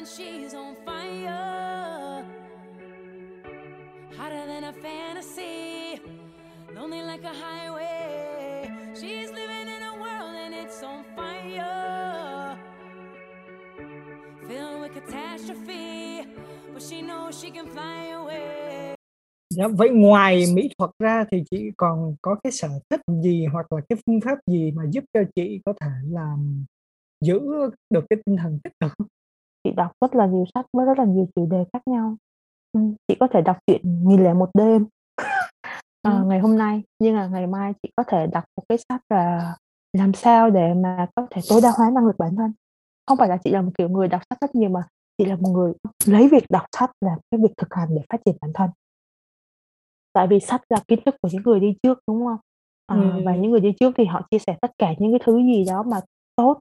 and she's on fire. Hotter than a fantasy, lonely like a highway. She's living in a world and it's on fire. Filled with catastrophe, but she knows she can fly away. Dạ, vậy ngoài mỹ thuật ra thì chị còn có cái sở thích gì hoặc là cái phương pháp gì mà giúp cho chị có thể làm giữ được cái tinh thần tích cực? Chị đọc rất là nhiều sách với rất là nhiều chủ đề khác nhau. Ừm, chị có thể đọc truyện "Nghìn lẻ một đêm" ờ, Ừm. ngày hôm nay, nhưng mà ngày mai chị có thể đọc một cái sách là làm sao để mà có thể tối đa hóa năng lực bản thân. Không phải là chị là một kiểu người đọc sách rất nhiều mà chị là một người lấy việc đọc sách làm cái việc thực hành để phát triển bản thân. Tại vì sách là kiến thức của những người đi trước, đúng không? Ờ, và Ừm. những người đi trước thì họ chia sẻ tất cả những cái thứ gì đó mà tốt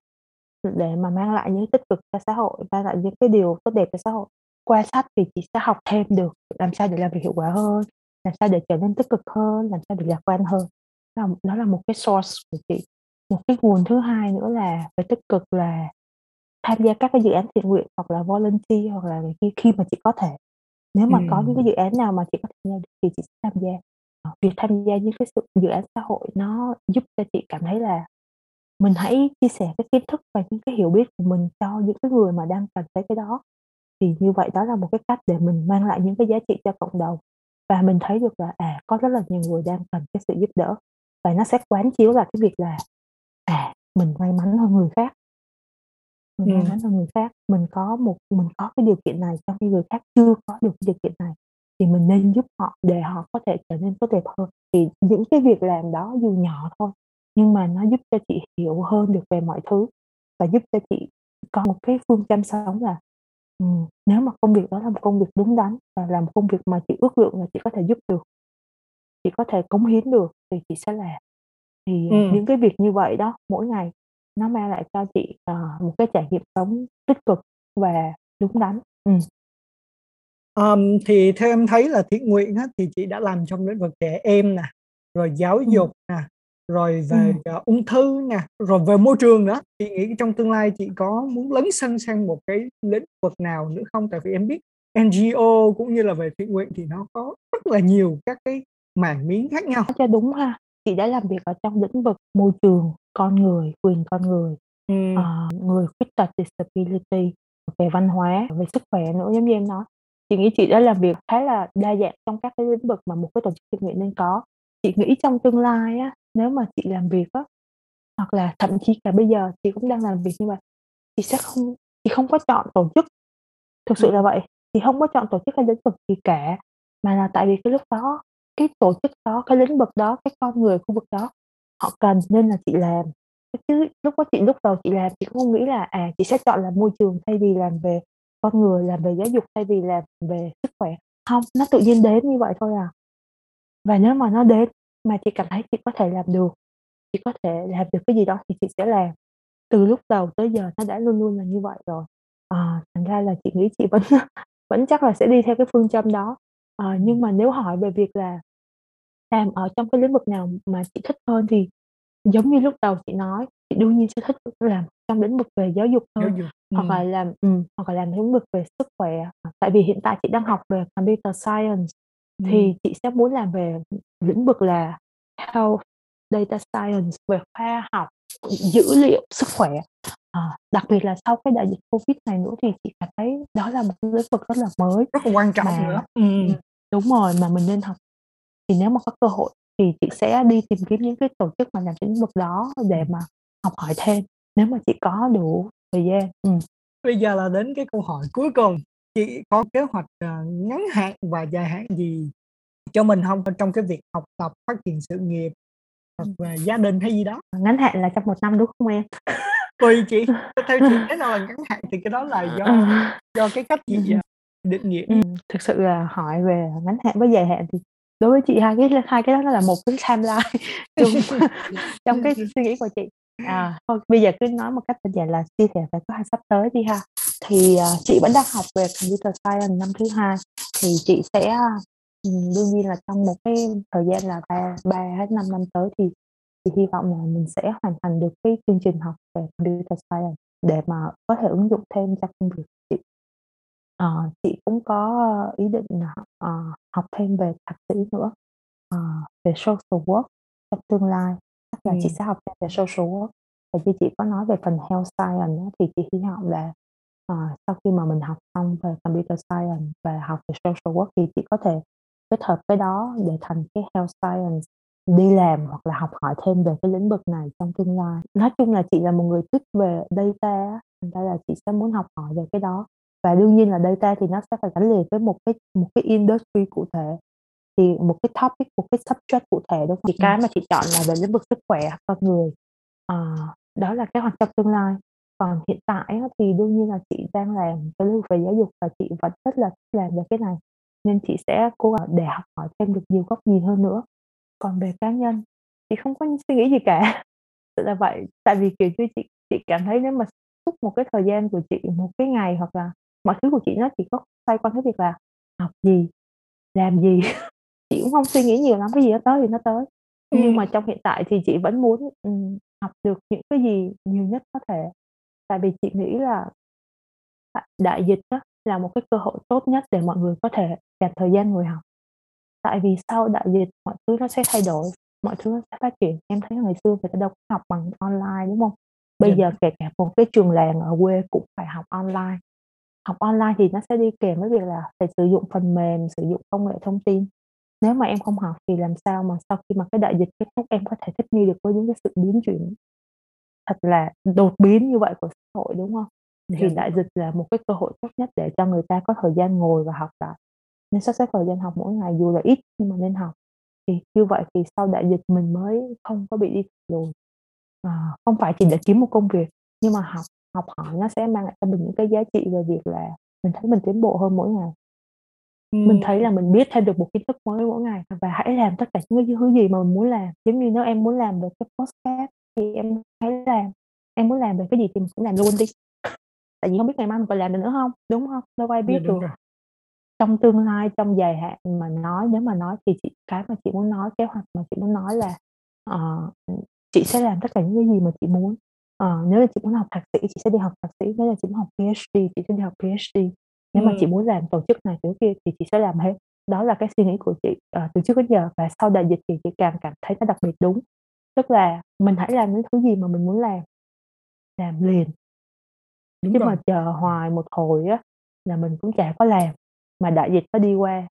để mà mang lại những tích cực cho xã hội, mang lại những cái điều tốt đẹp cho xã hội. Qua sách thì chị sẽ học thêm được làm sao để làm việc hiệu quả hơn, làm sao để trở nên tích cực hơn, làm sao để lạc quan hơn. Đó là đó là một cái source của chị. Một cái nguồn thứ hai nữa là về tích cực là tham gia các cái dự án thiện nguyện hoặc là volunteer hoặc là khi khi mà chị có thể. Nếu mà có những cái dự án nào mà chị có thể tham gia được thì chị sẽ tham gia. Ờ, việc tham gia những cái sự dự án xã hội nó giúp cho chị cảm thấy là mình hãy chia sẻ cái kiến thức và những cái hiểu biết của mình cho những cái người mà đang cần tới cái đó. Thì như vậy đó là một cái cách để mình mang lại những cái giá trị cho cộng đồng. Và mình thấy được là, à, có rất là nhiều người đang cần cái sự giúp đỡ. Và nó sẽ quán chiếu là cái việc là, à, mình may mắn hơn người khác. Mình may mắn hơn người khác, mình có một mình có cái điều kiện này trong khi người khác chưa có được cái điều kiện này, thì mình nên giúp họ để họ có thể trở nên tốt đẹp hơn. Thì những cái việc làm đó dù nhỏ thôi, nhưng mà nó giúp cho chị hiểu hơn được về mọi thứ và giúp cho chị có một cái phương châm sống là, ừm, nếu mà công việc đó là một công việc đúng đắn và là một công việc mà chị ước lượng là chị có thể giúp được chị có thể cống hiến được thì chị sẽ làm. Thì, Ừm. những cái việc như vậy đó, mỗi ngày nó mang lại cho chị, ờ, một cái trải nghiệm sống tích cực và đúng đắn. Ừm. Ờm, thì theo em thấy là thiện nguyện á, thì chị đã làm trong lĩnh vực trẻ em nè, rồi giáo Ừm. dục nè, rồi về, Ừm. ờ, ung thư nè, rồi về môi trường nữa. Chị nghĩ trong tương lai chị có muốn lấn sân sang một cái lĩnh vực nào nữa không? Tại vì em biết NGO cũng như là về thiện nguyện thì nó có rất là nhiều các cái mảng miếng khác nhau. Cho đúng ha, chị đã làm việc ở trong lĩnh vực môi trường, con người, quyền con người, Ừm. ờ, người khuyết tật disability, về văn hóa, về sức khỏe nữa giống như em nói. Chị nghĩ chị đã làm việc khá là đa dạng trong các cái lĩnh vực mà một cái tổ chức thiện nguyện nên có. Chị nghĩ trong tương lai á, nếu mà chị làm việc á, hoặc là thậm chí cả bây giờ chị cũng đang làm việc như vậy, chị sẽ không chị không có chọn tổ chức. Thực sự là vậy, chị không có chọn tổ chức hay lĩnh vực gì cả, mà là tại vì cái lúc đó, cái tổ chức đó, cái lĩnh vực đó, cái con người khu vực đó họ cần nên là chị làm. Chứ lúc đó chị lúc đầu chị làm chị cũng không nghĩ là, à, chị sẽ chọn làm môi trường thay vì làm về con người, làm về giáo dục thay vì làm về sức khỏe. Hông, nó tự nhiên đến như vậy thôi à. Và nếu mà nó đến mà chị cảm thấy chị có thể làm được, chị có thể làm được cái gì đó thì chị sẽ làm. Từ lúc đầu tới giờ nó đã luôn luôn là như vậy rồi. Ờ, thành ra là chị nghĩ chị vẫn vẫn chắc là sẽ đi theo cái phương châm đó. Ờ, nhưng mà nếu hỏi về việc là làm ở trong cái lĩnh vực nào mà chị thích hơn thì giống như lúc đầu chị nói, chị đương nhiên sẽ thích làm trong lĩnh vực về giáo dục Giáo hơn, dục, hoặc là làm ừm, hoặc là làm lĩnh vực về sức khỏe. Tại vì hiện tại chị đang học về computer science. Thì chị sẽ muốn làm về lĩnh vực là health data science, về khoa học, dữ liệu sức khỏe. Ờ, đặc biệt là sau cái đại dịch Covid này nữa thì chị cảm thấy đó là một lĩnh vực rất là mới Rất là quan trọng nữa. mà Ừm. ừm, đúng rồi, mà mình nên học. Thì nếu mà có cơ hội thì chị sẽ đi tìm kiếm những cái tổ chức mà làm lĩnh vực đó để mà học hỏi thêm, nếu mà chị có đủ thời gian. Ừm. Bây giờ là đến cái câu hỏi cuối cùng, chị có kế hoạch, ờ, ngắn hạn và dài hạn gì cho mình hông? Ở trong cái việc học tập, phát triển sự nghiệp hoặc là gia đình hay gì đó? Ờ, ngắn hạn là trong 1 năm, đúng không em? Tùy chị, theo chị thế nào là ngắn hạn thì cái đó là do do cái cách chị, định nghĩa. Thực sự là hỏi về ngắn hạn với dài hạn thì đối với chị hai cái hai cái đó là một cái timeline chung trong cái suy nghĩ của chị. À, thôi bây giờ cứ nói một cách đơn giản là chia sẻ về kế hoạch sắp tới đi ha. Thì, uh, chị vẫn đang học về computer science năm thứ hai, thì chị sẽ, ờ, ừ, đương nhiên là trong một cái thời gian là ba ba hết năm năm tới thì chị hy vọng là mình sẽ hoàn thành được cái chương trình học về computer science để mà có thể ứng dụng thêm cho công việc của chị. uh, chị cũng có ý định uh, học thêm về thạc sĩ nữa, uh, về social work trong tương lai, chắc là chị sẽ học thêm về social work. Tại vì chị có nói về phần health science á, thì chị hy vọng là, ờ, sau khi mà mình học xong về computer science và học về social work thì chị có thể kết hợp cái đó để thành cái health science, đi làm hoặc là học hỏi thêm về cái lĩnh vực này trong tương lai. Nói chung là chị là một người thích về data á, thành ra là chị sẽ muốn học hỏi về cái đó. Và đương nhiên là data thì nó sẽ phải gắn liền với một cái một cái industry cụ thể, thì một cái topic, một cái subject cụ thể, đúng không? Thì cái mà chị chọn là về lĩnh vực sức khỏe con người, ờ, đó là kế hoạch trong tương lai. Còn hiện tại thì đương nhiên là chị đang làm cái lĩnh vực về giáo dục và chị vẫn rất là thích làm về cái này, nên chị sẽ cố gắng để học hỏi thêm được nhiều góc nhìn hơn nữa. Còn về cá nhân, chị không có suy nghĩ gì cả, sự là vậy. Tại vì, kiểu như, chị chị cảm thấy nếu mà suốt một cái thời gian của chị, một cái ngày hoặc là mọi thứ của chị nó chỉ có xoay quanh cái việc là học gì, làm gì, chị cũng hông suy nghĩ nhiều lắm, cái gì nó tới thì nó tới. Nhưng Ừm. mà trong hiện tại thì chị vẫn muốn, ừm, học được những cái gì nhiều nhất có thể. Tại vì chị nghĩ là đại dịch á, là một cái cơ hội tốt nhất để mọi người có thể dành thời gian ngồi học. Tại vì sau đại dịch mọi thứ nó sẽ thay đổi, mọi thứ nó sẽ phát triển. Em thấy ngày xưa người ta đâu có học bằng online, đúng hông? Bây Dạ giờ kể cả một cái trường làng ở quê cũng phải học online. Học online thì nó sẽ đi kèm với việc là phải sử dụng phần mềm, sử dụng công nghệ thông tin. Nếu mà em không học thì làm sao mà sau khi mà cái đại dịch kết thúc em có thể thích nghi được với những cái sự biến chuyển thật là đột biến như vậy của xã hội, đúng hông? Dạ Thì đúng đại rồi. dịch là một cái cơ hội tốt nhất để cho người ta có thời gian ngồi và học lại, nên sắp xếp thời gian học mỗi ngày dù là ít nhưng mà nên học. Thì như vậy thì sau đại dịch mình mới không có bị đi lùi. Ờ, không phải chỉ để kiếm một công việc, nhưng mà học học hỏi nó sẽ mang lại cho mình những cái giá trị về việc là mình thấy mình tiến bộ hơn mỗi ngày. Mình thấy là mình biết thêm được một kiến thức mới mỗi ngày và hãy làm tất cả những cái thứ gì mà mình muốn làm. Giống như nếu em muốn làm về cái podcast thì em hãy làm, em muốn làm về cái gì thì mình cũng làm luôn đi. Tại vì hông biết ngày mai mình còn làm được nữa hông, đúng hông? Đâu có ai Dạ biết đúng được. rồi. Trong tương lai, trong dài hạn mà nói nếu mà nói thì chị cái mà chị muốn nói, kế hoạch mà chị muốn nói là, ờ, ừm, chị sẽ làm tất cả những cái gì mà chị muốn. Ờ, nếu như chị muốn học thạc sĩ chị sẽ đi học thạc sĩ, nếu như chị muốn học PhD chị sẽ đi học PhD. Nếu mà chị muốn làm tổ chức này tổ kia thì chị sẽ làm hết. Đó là cái suy nghĩ của chị, ờ, từ trước đến giờ và sau đại dịch thì chị càng cảm thấy nó đặc biệt đúng. Tức là mình hãy làm những thứ gì mà mình muốn làm, làm liền. Đúng Chứ rồi. mà chờ hoài một hồi á là mình cũng chả có làm, mà đại dịch nó đi qua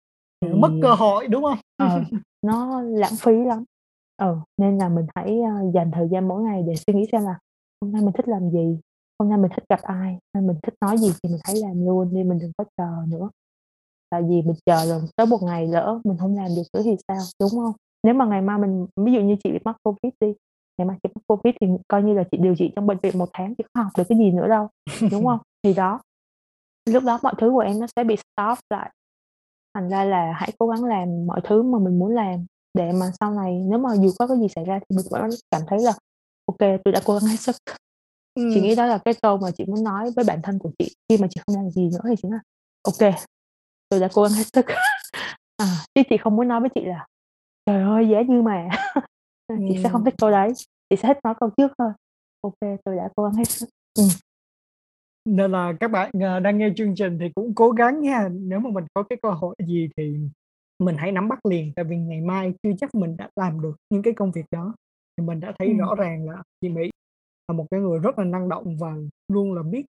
Thì mất cơ hội, đúng hông? ờ, nó lãng phí lắm. Ừ, nên là mình hãy, a, dành thời gian mỗi ngày để suy nghĩ xem là hôm nay mình thích làm gì, hôm nay mình thích gặp ai, hay mình thích nói gì thì mình hãy làm luôn đi, mình đừng có chờ nữa. Tại vì mình chờ rồi tới một ngày lỡ mình không làm được nữa thì sao, đúng không? Nếu mà ngày mai mình ví dụ như chị bị mắc Covid đi, ngày mai chị mắc Covid thì coi như là chị điều trị trong bệnh viện một tháng chị không học được cái gì nữa đâu, đúng không? Thì đó, lúc đó mọi thứ của em nó sẽ bị stop lại. Thành ra là hãy cố gắng làm mọi thứ mà mình muốn làm để mà sau này nếu mà dù có cái gì xảy ra thì mình vẫn cảm thấy là ok, tôi đã cố gắng hết sức." Chị nghĩ đó là cái câu mà chị muốn nói với bản thân của chị khi mà chị không làm gì nữa thì là "Ô kê, tôi đã cố gắng hết sức." À, chứ chị không muốn nói với chị là "Trời ơi, giá như mà." Chị sẽ không thích câu đấy, chị sẽ thích nói câu trước thôi, "Ô kê, tôi đã cố gắng hết sức." Ừm. Nên là các bạn, ờ, đang nghe chương trình thì cũng cố gắng nha, nếu mà mình có cái cơ hội gì thì mình hãy nắm bắt liền, tại vì ngày mai chưa chắc mình đã làm được những cái công việc đó. Thì mình đã thấy Ừm. rõ ràng là chị Mỹ là một cái người rất là năng động và luôn là biết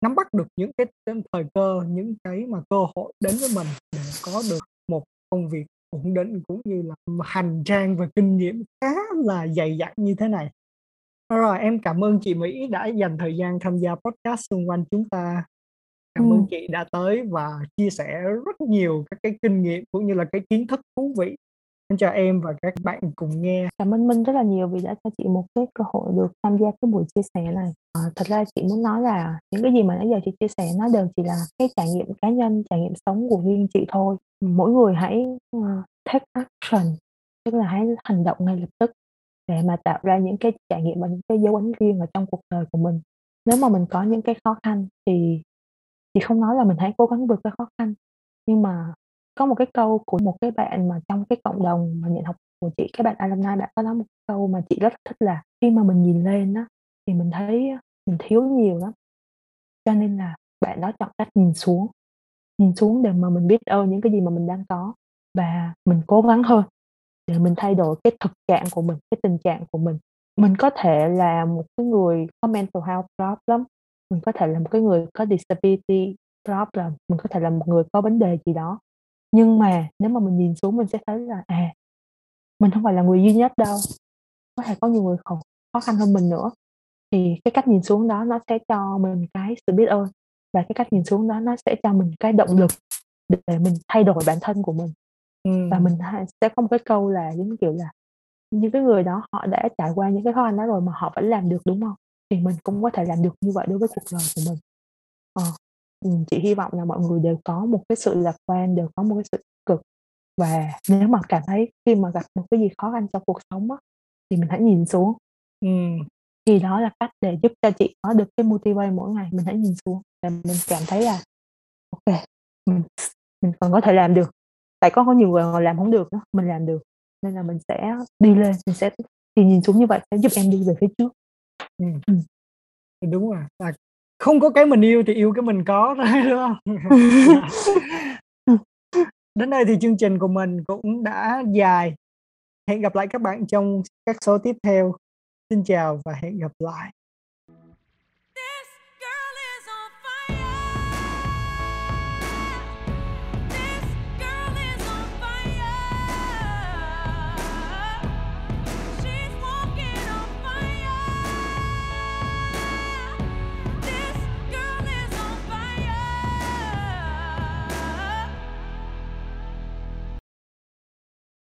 nắm bắt được những cái thời cơ, những cái mà cơ hội đến với mình để có được một công việc ổn định, cũng như là hành trang và kinh nghiệm khá là dày dặn như thế này. Rồi, em cảm ơn chị Mỹ đã dành thời gian tham gia podcast xung quanh chúng ta. Cảm ơn Ừm. chị đã tới và chia sẻ rất nhiều các cái kinh nghiệm cũng như là cái kiến thức thú vị cho em và các bạn cùng nghe. Cảm ơn Minh rất là nhiều vì đã cho chị một cái cơ hội được tham gia cái buổi chia sẻ này. À, thật ra chị muốn nói là những cái gì mà nãy giờ chị chia sẻ nó đều chỉ là cái trải nghiệm cá nhân, trải nghiệm sống của riêng chị thôi. Mỗi người hãy, uh, take action, tức là hãy hành động ngay lập tức để mà tạo ra những cái trải nghiệm và những cái dấu ấn riêng ở trong cuộc đời của mình. Nếu mà mình có những cái khó khăn thì chị không nói là mình hãy cố gắng vượt qua khó khăn, nhưng mà có một cái câu của một cái bạn mà trong cái cộng đồng mà nhận học của chị, cái bạn alumni bạn có nói một câu mà chị rất thích là "Khi mà mình nhìn lên á, thì mình thấy mình thiếu nhiều lắm." Cho nên là bạn đó chọn cách nhìn xuống. nhìn xuống để mà mình biết ơn những cái gì mà mình đang có và mình cố gắng hơn để mình thay đổi cái thực trạng của mình cái tình trạng của mình mình có thể là một cái người có mental health problem mình có thể là một cái người có disability problem mình có thể là một người có vấn đề gì đó nhưng mà nếu mà mình nhìn xuống mình sẽ thấy là à mình không phải là người duy nhất đâu. Có thể có nhiều người khó, khó khăn hơn mình nữa. Thì cái cách nhìn xuống đó nó sẽ cho mình cái sự biết ơn và cái cách nhìn xuống đó nó sẽ cho mình cái động lực để mình thay đổi bản thân của mình. Ừ. và mình sẽ có một cái câu là giống kiểu là những cái người đó họ đã trải qua những cái khó khăn đó rồi mà họ vẫn làm được đúng không? Thì mình cũng có thể làm được như vậy đối với cuộc đời của mình. Ờ, chị hy vọng là mọi người đều có một cái sự lạc quan đều có một cái sự cực và nếu mà cảm thấy khi mà gặp một cái gì khó khăn trong cuộc sống á, thì mình hãy nhìn xuống ừ. thì đó là cách để giúp cho chị có được cái motivate mỗi ngày mình hãy nhìn xuống để mình cảm thấy là ok mình mình còn có thể làm được tại có có nhiều người làm không được đó mình làm được nên là mình sẽ đi lên mình sẽ thì nhìn xuống như vậy sẽ giúp em đi về phía trước ừ. Ừ. đúng rồi là không có cái mình yêu thì yêu cái mình có đó đúng không? Đến đây thì chương trình của mình cũng đã dài. Hẹn gặp lại các bạn trong các số tiếp theo. Xin chào và hẹn gặp lại